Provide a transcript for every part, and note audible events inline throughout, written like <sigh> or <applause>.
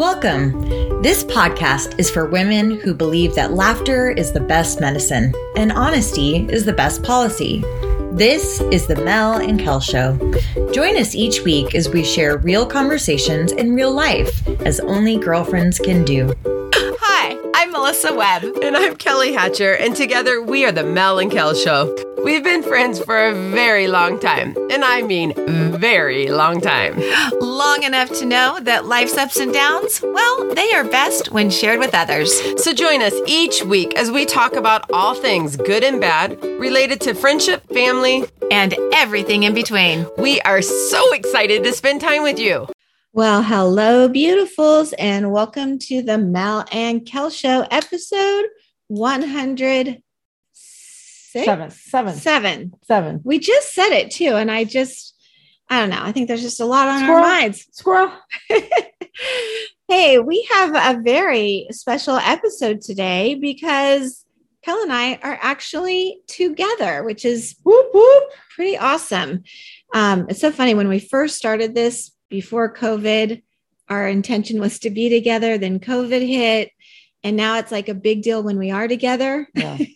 Welcome. This podcast is for women who believe that laughter is the best medicine and honesty is the best policy. This is the Mel and Kel Show. Join us each week as we share real conversations in real life, as only girlfriends can do. Hi, I'm Melissa Webb. And I'm Kelly Hatcher, and together we are the Mel and Kel Show. We've been friends for a very long time, and I mean very long time. Long enough to know that life's ups and downs, well, they are best when shared with others. So join us each week as we talk about all things good and bad related to friendship, family, and everything in between. We are so excited to spend time with you. Well, hello, beautifuls, and welcome to the Mel and Kel Show episode 100. Seven, seven, Seven. seven. We just said it too. And I just, I don't know. I think there's just a lot on Squirrel. our minds. Squirrel. <laughs> hey, we have a very special episode today because Kel and I are actually together, which is Whoop whoop. pretty awesome. Um, it's so funny when we first started this before COVID, our intention was to be together, then COVID hit. And now it's like a big deal when we are together. Yeah, <laughs>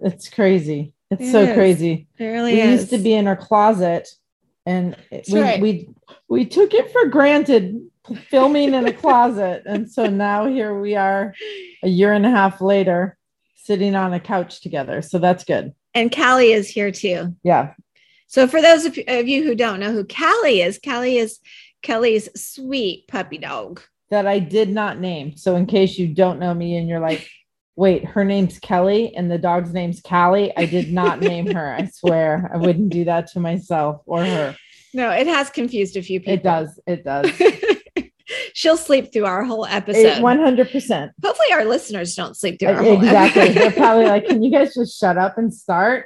it's crazy. It's It so is. crazy. It really we is. used to be in our closet, and we, right. we we took it for granted filming in a closet, and so now here we are, a year and a half later, sitting on a couch together. So that's good. and Callie is here too. Yeah, So for those of you who don't know who Callie is, Callie is Kelly's sweet puppy dog. That I did not name. So in case you don't know me and you're like, wait, her name's Kelly and the dog's name's Callie, I did not name her. I <laughs> swear I wouldn't do that to myself or her. No, it has confused a few people. It does. It does. <laughs> She'll sleep through our whole episode. One hundred percent. Hopefully, our listeners don't sleep through our whole Exactly. They're probably like, "Can you guys just shut up and start?"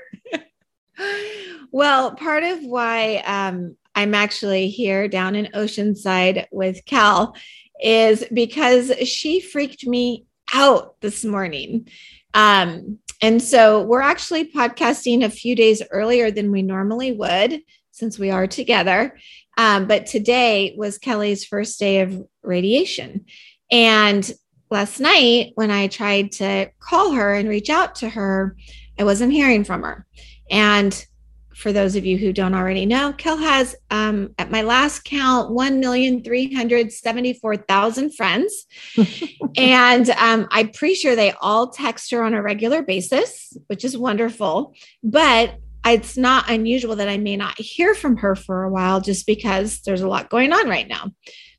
<laughs> well, part of why um, I'm actually here down in Oceanside with Cal is because she freaked me out this morning. Um, and so we're actually podcasting a few days earlier than we normally would since we are together. Um, but today was Kelly's first day of radiation. And last night, when I tried to call her and reach out to her, I wasn't hearing from her. And for those of you who don't already know, Kel has, um, at my last count, 1,374,000 friends. <laughs> and um, I'm pretty sure they all text her on a regular basis, which is wonderful. But it's not unusual that I may not hear from her for a while just because there's a lot going on right now.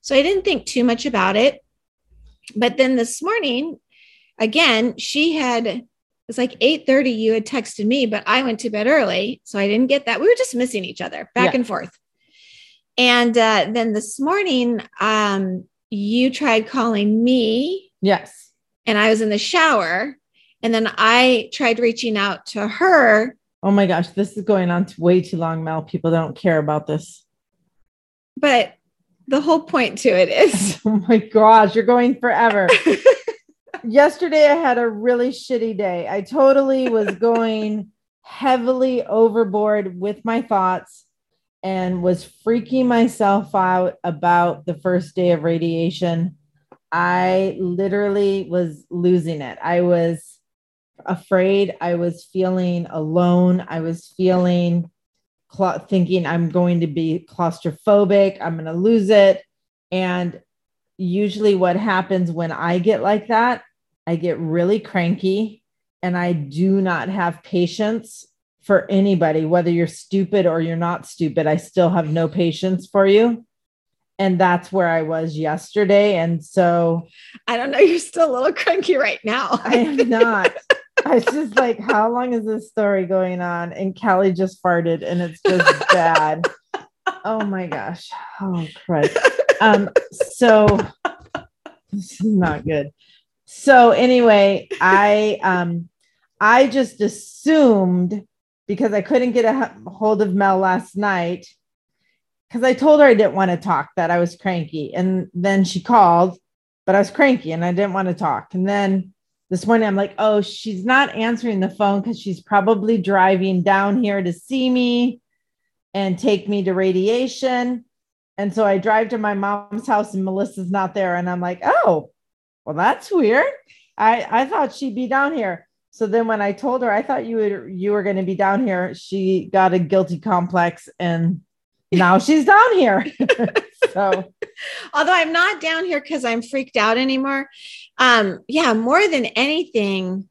So I didn't think too much about it. But then this morning, again, she had was like 8:30 you had texted me, but I went to bed early, so I didn't get that. We were just missing each other back Yeah. and forth. And uh, then this morning, um, you tried calling me, Yes. and I was in the shower. And then I tried reaching out to her. Oh my gosh, this is going on way too long, Mel. People don't care about this. But the whole point to it is <laughs> Oh my gosh, you're going forever. <laughs> Yesterday, I had a really shitty day. I totally was <laughs> going heavily overboard with my thoughts and was freaking myself out about the first day of radiation. I literally was losing it. I was afraid. I was feeling alone. I was feeling cla thinking I'm going to be claustrophobic. I'm going to lose it. And usually, what happens when I get like that, I get really cranky and I do not have patience for anybody, whether you're stupid or you're not stupid. I still have no patience for you. And that's where I was yesterday. And so I don't know, you're still a little cranky right now. I am not. I was just like, how long is this story going on? And Callie just farted and it's just bad. Oh my gosh. Oh Christ. Um, so this is not good. So anyway, I um I just assumed because I couldn't get a hold of Mel last night because I told her I didn't want to talk, that I was cranky. And then she called, but I was cranky and I didn't want to talk. And then this morning I'm like, oh, she's not answering the phone because she's probably driving down here to see me and take me to radiation. And so I drive to my mom's house and Melissa's not there. And I'm like, oh, well, that's weird. I, I thought she'd be down here. So then when I told her I thought you would you were going to be down here, she got a guilty complex and now she's down here. <laughs> so although I'm not down here because I'm freaked out anymore. Um, yeah, more than anything,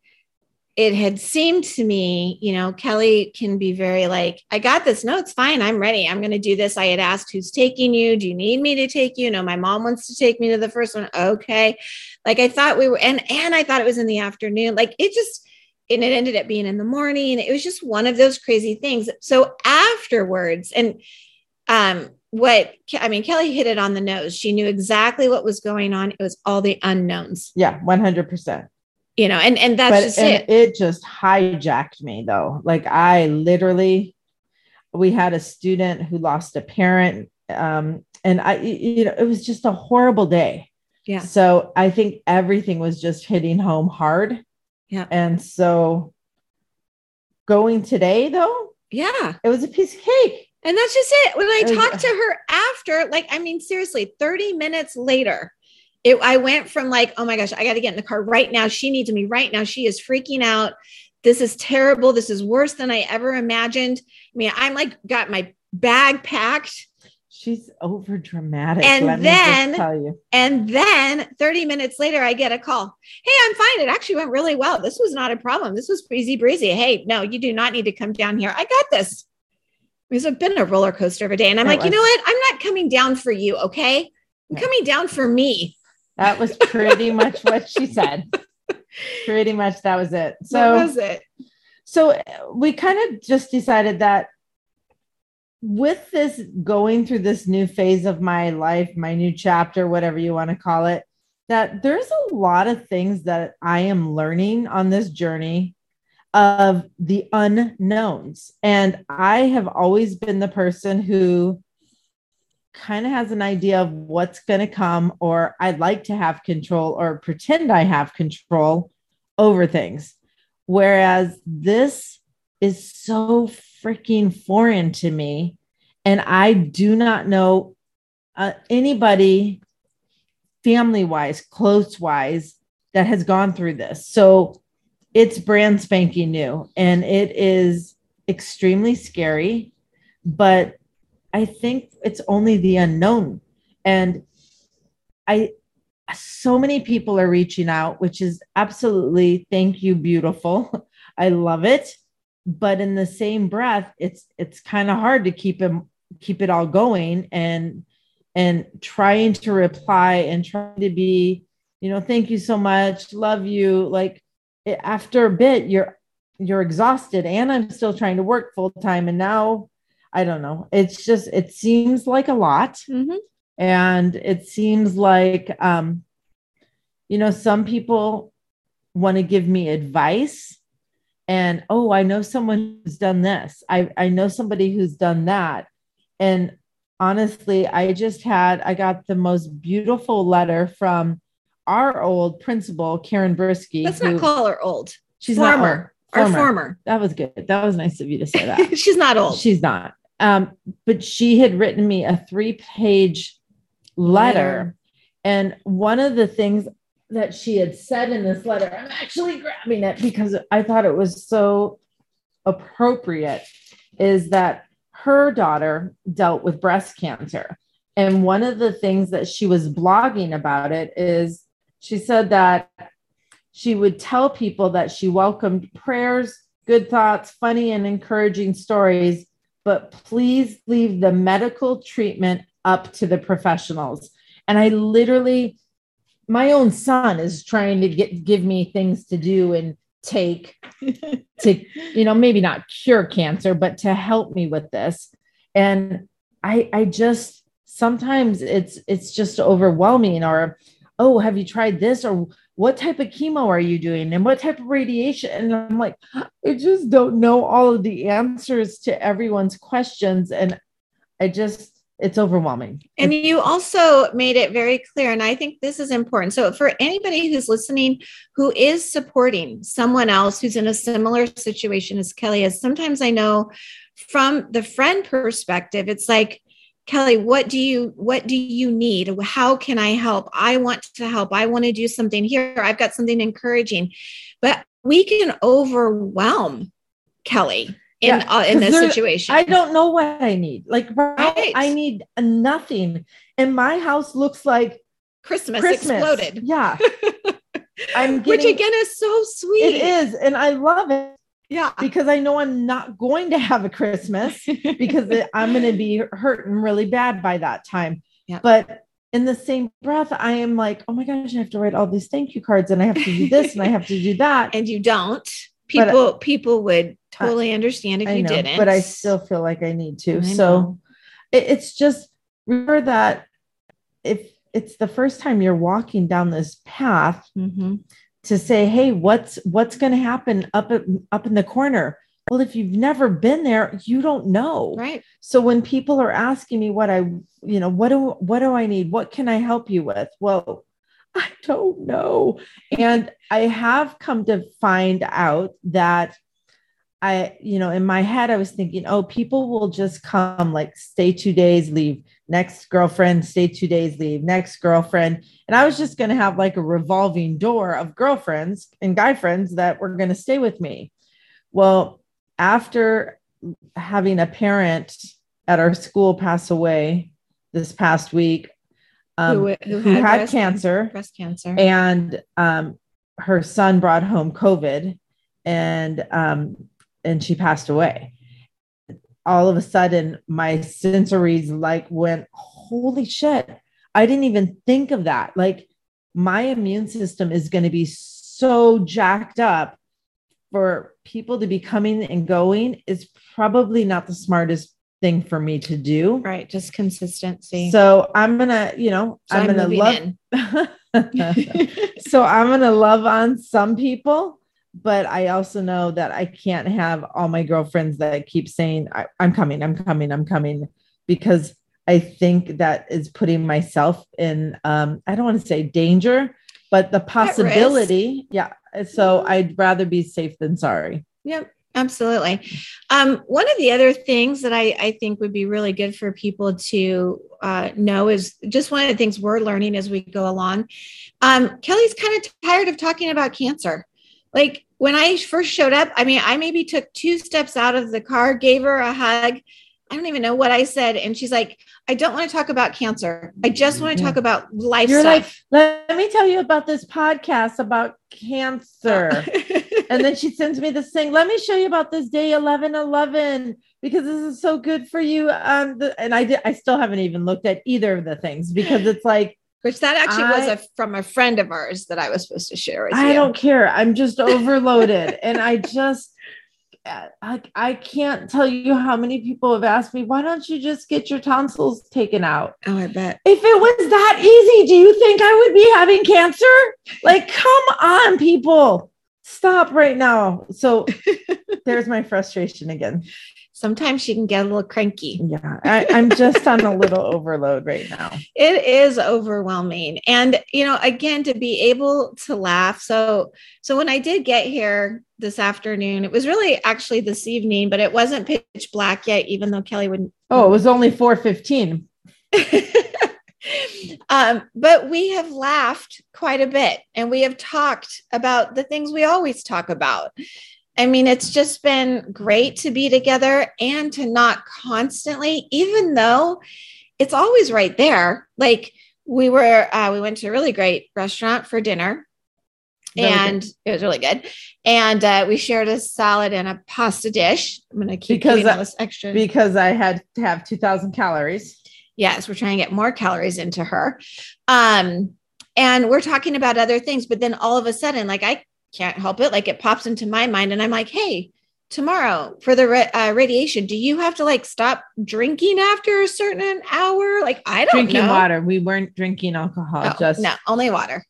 it had seemed to me, you know, Kelly can be very like, I got this. No, it's fine. I'm ready. I'm going to do this. I had asked who's taking you. Do you need me to take you? No, my mom wants to take me to the first one. Okay. Like I thought we were, and, and I thought it was in the afternoon. Like it just, and it ended up being in the morning. It was just one of those crazy things. So afterwards, and, um, what I mean, Kelly hit it on the nose. She knew exactly what was going on. It was all the unknowns. Yeah, 100% you know, and and that's but, just and it. It just hijacked me though. Like I literally, we had a student who lost a parent, um, and I, you know, it was just a horrible day. Yeah. So I think everything was just hitting home hard. Yeah. And so going today though, yeah, it was a piece of cake. And that's just it. When I talked to her after, like, I mean, seriously, 30 minutes later, it, I went from like, oh my gosh, I got to get in the car right now. She needs me right now. She is freaking out. This is terrible. This is worse than I ever imagined. I mean, I'm like, got my bag packed. She's over dramatic. And then, and then 30 minutes later, I get a call. Hey, I'm fine. It actually went really well. This was not a problem. This was breezy breezy. Hey, no, you do not need to come down here. I got this. It's been a roller coaster of a day. And I'm like, was. you know what? I'm not coming down for you. Okay. I'm coming down for me. That was pretty much what she said. Pretty much that was it. So that was it. So uh, we kind of just decided that with this going through this new phase of my life, my new chapter, whatever you want to call it, that there's a lot of things that I am learning on this journey of the unknowns. And I have always been the person who kind of has an idea of what's going to come, or I'd like to have control or pretend I have control over things. Whereas this is so freaking foreign to me. And I do not know uh, anybody family wise, close wise, that has gone through this. So it's brand spanking new and it is extremely scary. But I think it's only the unknown. And I, so many people are reaching out, which is absolutely thank you, beautiful. <laughs> I love it. But in the same breath, it's it's kind of hard to keep them keep it all going and and trying to reply and trying to be, you know, thank you so much, love you. Like after a bit, you're you're exhausted, and I'm still trying to work full time, and now I don't know. It's just, it seems like a lot. Mm-hmm. And it seems like, um, you know, some people want to give me advice and, oh, I know someone who's done this. I, I know somebody who's done that. And honestly, I just had, I got the most beautiful letter from our old principal, Karen Brisky. Let's who, not call her old. She's former. not old. Former. Our former. That was good. That was nice of you to say that. <laughs> She's not old. She's not. Um, but she had written me a three page letter. And one of the things that she had said in this letter, I'm actually grabbing it because I thought it was so appropriate, is that her daughter dealt with breast cancer. And one of the things that she was blogging about it is she said that she would tell people that she welcomed prayers, good thoughts, funny and encouraging stories but please leave the medical treatment up to the professionals. And I literally, my own son is trying to get give me things to do and take <laughs> to, you know, maybe not cure cancer, but to help me with this. And I I just sometimes it's it's just overwhelming or oh, have you tried this or what type of chemo are you doing? And what type of radiation? And i'm like i just don't know all of the answers to everyone's questions. And i just it's overwhelming. And you also made it very clear and i think this is important. So for anybody who's listening who is supporting someone else who's in a similar situation as kelly is sometimes i know from the friend perspective it's like Kelly, what do you what do you need? How can I help? I want to help. I want to do something here. I've got something encouraging. But we can overwhelm Kelly in Yeah, uh, in this there- situation. I don't know what I need. Like right. I need nothing. And my house looks like Christmas, Christmas. exploded. Yeah. <laughs> I'm Which again is so sweet. it is. And I love it Yeah. because I know I'm not going to have a Christmas because I'm going to be hurting really bad by that time. Yeah. But in the same breath, I am like, oh my gosh, I have to write all these thank you cards and I have to do this and I have to do <laughs> that. and you don't. But- People people would totally understand if I you know, didn't. but I still feel like I need to. I so it, it's just remember that if it's the first time you're walking down this path Mhm. To say, hey, what's what's going to happen up at, up in the corner? Well, if you've never been there, you don't know. right. So when people are asking me what I, you know, what do what do I need? What can I help you with? Well, <laughs> I don't know. And I have come to find out that I, you know, in my head I was thinking, oh, people will just come like stay 2 days, leave, next girlfriend, stay 2 days, leave, next girlfriend. And I was just going to have like a revolving door of girlfriends and guy friends that were going to stay with me. Well, after having a parent at our school pass away this past week um, Who- who, who had had, breast- cancer Breast cancer. and um, her son brought home covid and um, and she passed away all of a sudden my sensories like went holy shit i didn't even think of that like my immune system is going to be so jacked up for people to be coming and going is probably not the smartest thing for me to do right. Just consistency. so i'm gonna you know So i'm, gonna love <laughs> so I'm going to love on some people, but I also know that I can't have all my girlfriends that keep saying, I, I'm coming, I'm coming, I'm coming, because I think that is putting myself in, um, I don't want to say danger, but the possibility. Yeah. So I'd rather be safe than sorry. Yep, absolutely. Um, one of the other things that I, I think would be really good for people to uh, know is just one of the things we're learning as we go along. Um, Kelly's kind of tired of talking about cancer. Like when I first showed up, I mean, I maybe took two steps out of the car, gave her a hug. I don't even know what I said. And she's like, I don't want to talk about cancer. I just want to talk about life You're like, let me tell you about this podcast about cancer. <laughs> and then she sends me this thing. Let me show you about this day 11 11 because this is so good for you. Um, the, and I did, I still haven't even looked at either of the things because it's like, Which that actually was I- a, from a friend of ours that I was supposed to share with I you. I don't care. I'm just overloaded. and I just, I, I can't tell you how many people have asked me, why don't you just get your tonsils taken out? Oh, I bet. If it was that easy, do you think I would be having cancer? Like, come on, people. Stop right now. So <laughs> there's my frustration again. Sometimes she can get a little cranky. Yeah, I, I'm just on a little overload right now. <laughs> It is overwhelming. And, you know, again, to be able to laugh. So, so when I did get here this afternoon, it was really actually this evening, but it wasn't pitch black yet, even though Kelly wouldn't. Oh, it was only 415. <laughs> um, but we have laughed quite a bit and we have talked about the things we always talk about. I mean, it's just been great to be together and to not constantly, even though it's always right there. Like we were, uh, we went to a really great restaurant for dinner Really good. and it was really good. And uh, we shared a salad and a pasta dish. I'm going to keep Because I- this extra. Because I had to have 2,000 calories. Yes, we're trying to get more calories into her. Um, and we're talking about other things, but then all of a sudden, like I can't help it, like it pops into my mind, and I'm like, hey, tomorrow for the ra- uh, radiation, do you have to like stop drinking after a certain hour? Like I don't Drinking know. water. We weren't drinking alcohol. No, just no, only water,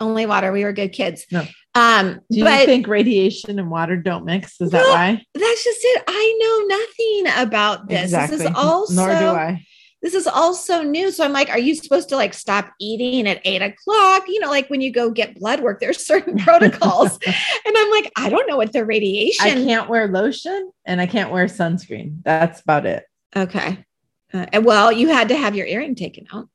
only water. We were good kids. No. Um, Do you but think radiation and water don't mix? Is that why? that's just it. I know nothing about this. This is also Nor do I. this is also new. So I'm like, are you supposed to like stop eating at eight o'clock? You know, like when you go get blood work, there's certain <laughs> protocols. and I'm like, I don't know what the radiation. I can't wear lotion and I can't wear sunscreen. That's about it. Okay. Uh, well, you had to have your earring taken out.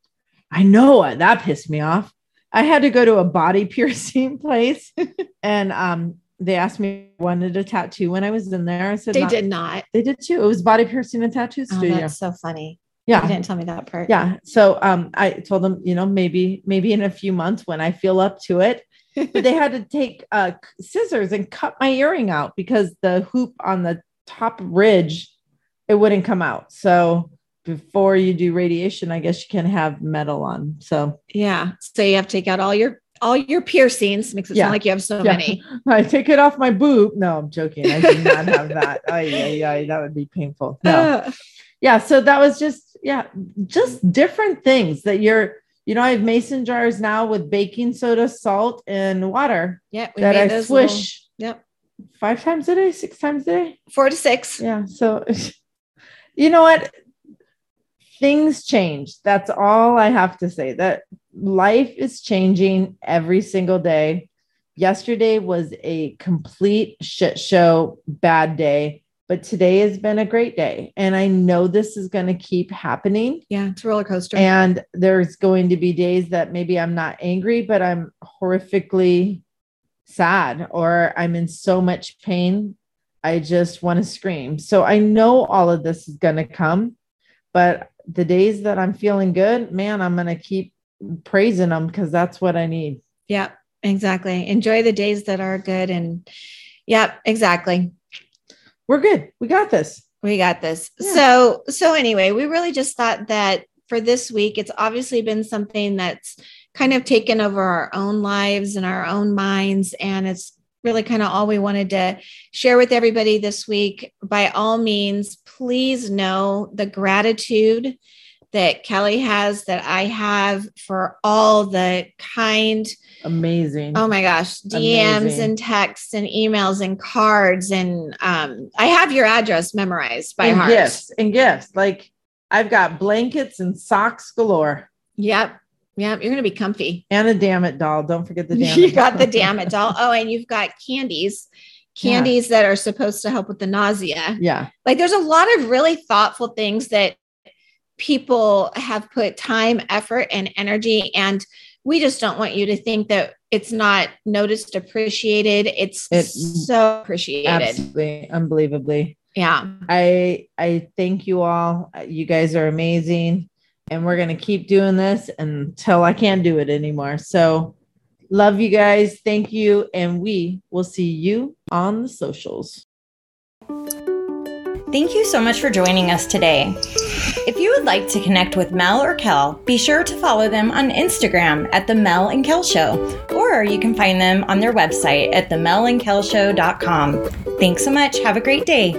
I know that pissed me off. I had to go to a body <laughs> piercing place and um they asked me if I wanted a tattoo when I was in there. I said They "Not-" did not. They did too. It was body piercing and tattoo Oh, studio. that's so funny. You yeah. didn't tell me that part. Yeah. So um I told them, you know, maybe maybe in a few months when I feel up to it. <laughs> But they had to take uh scissors and cut my earring out because the hoop on the top ridge it wouldn't come out. So before you do radiation, I guess you can have metal on. So Yeah. So you have to take out all your all your piercings. Makes it Yeah. sound like you have so Yeah. many. <laughs> I take it off my boob. No, I'm joking. I do not have that. Ay, that would be painful. No. Uh, <laughs> Yeah. So that was just, yeah, just different things that you're, you know, I have mason jars now with baking soda, salt, and water yeah. We that made I those swish little- yep. five times a day, six times a day. Four to six. Yeah. So, <laughs> you know what? Things change. That's all I have to say. That life is changing every single day. Yesterday was a complete shit show, bad day, but today has been a great day. And I know this is going to keep happening. Yeah. It's a roller coaster. And there's going to be days that maybe I'm not angry, but I'm horrifically sad or I'm in so much pain. I just want to scream. So I know all of this is going to come, but the days that I'm feeling good, man, I'm going to keep praising them because that's what I need. Yep, exactly. Enjoy the days that are good. And yep, exactly. We're good. We got this. We got this. Yeah. So, so anyway, we really just thought that for this week, it's obviously been something that's kind of taken over our own lives and our own minds. And it's really kind of all we wanted to share with everybody this week. By all means, please know the gratitude that Kelly has, that I have for all the kind, Amazing. oh my gosh, DMs Amazing. and texts and emails and cards. And um, I have your address memorized by and heart. gifts and gifts. Like I've got blankets and socks galore Yep. Yep. You're going to be comfy. and a damn it doll. Don't forget the <laughs> damn you got the damn it doll. Oh, and you've got candies, <laughs> Yeah. candies that are supposed to help with the nausea. Yeah. Like there's a lot of really thoughtful things that people have put time, effort, and energy. And we just don't want you to think that it's not noticed, appreciated. It's It- so appreciated. Absolutely. Unbelievably. Yeah. I I thank you all. You guys are amazing. And we're gonna keep doing this until I can't do it anymore. So love you guys. Thank you. And we will see you on the socials. Thank you so much for joining us today. If you would like to connect with Mel or Kel, be sure to follow them on Instagram at The Mel and Kel Show, or you can find them on their website at themelandkelshow.com. Thanks so much. Have a great day.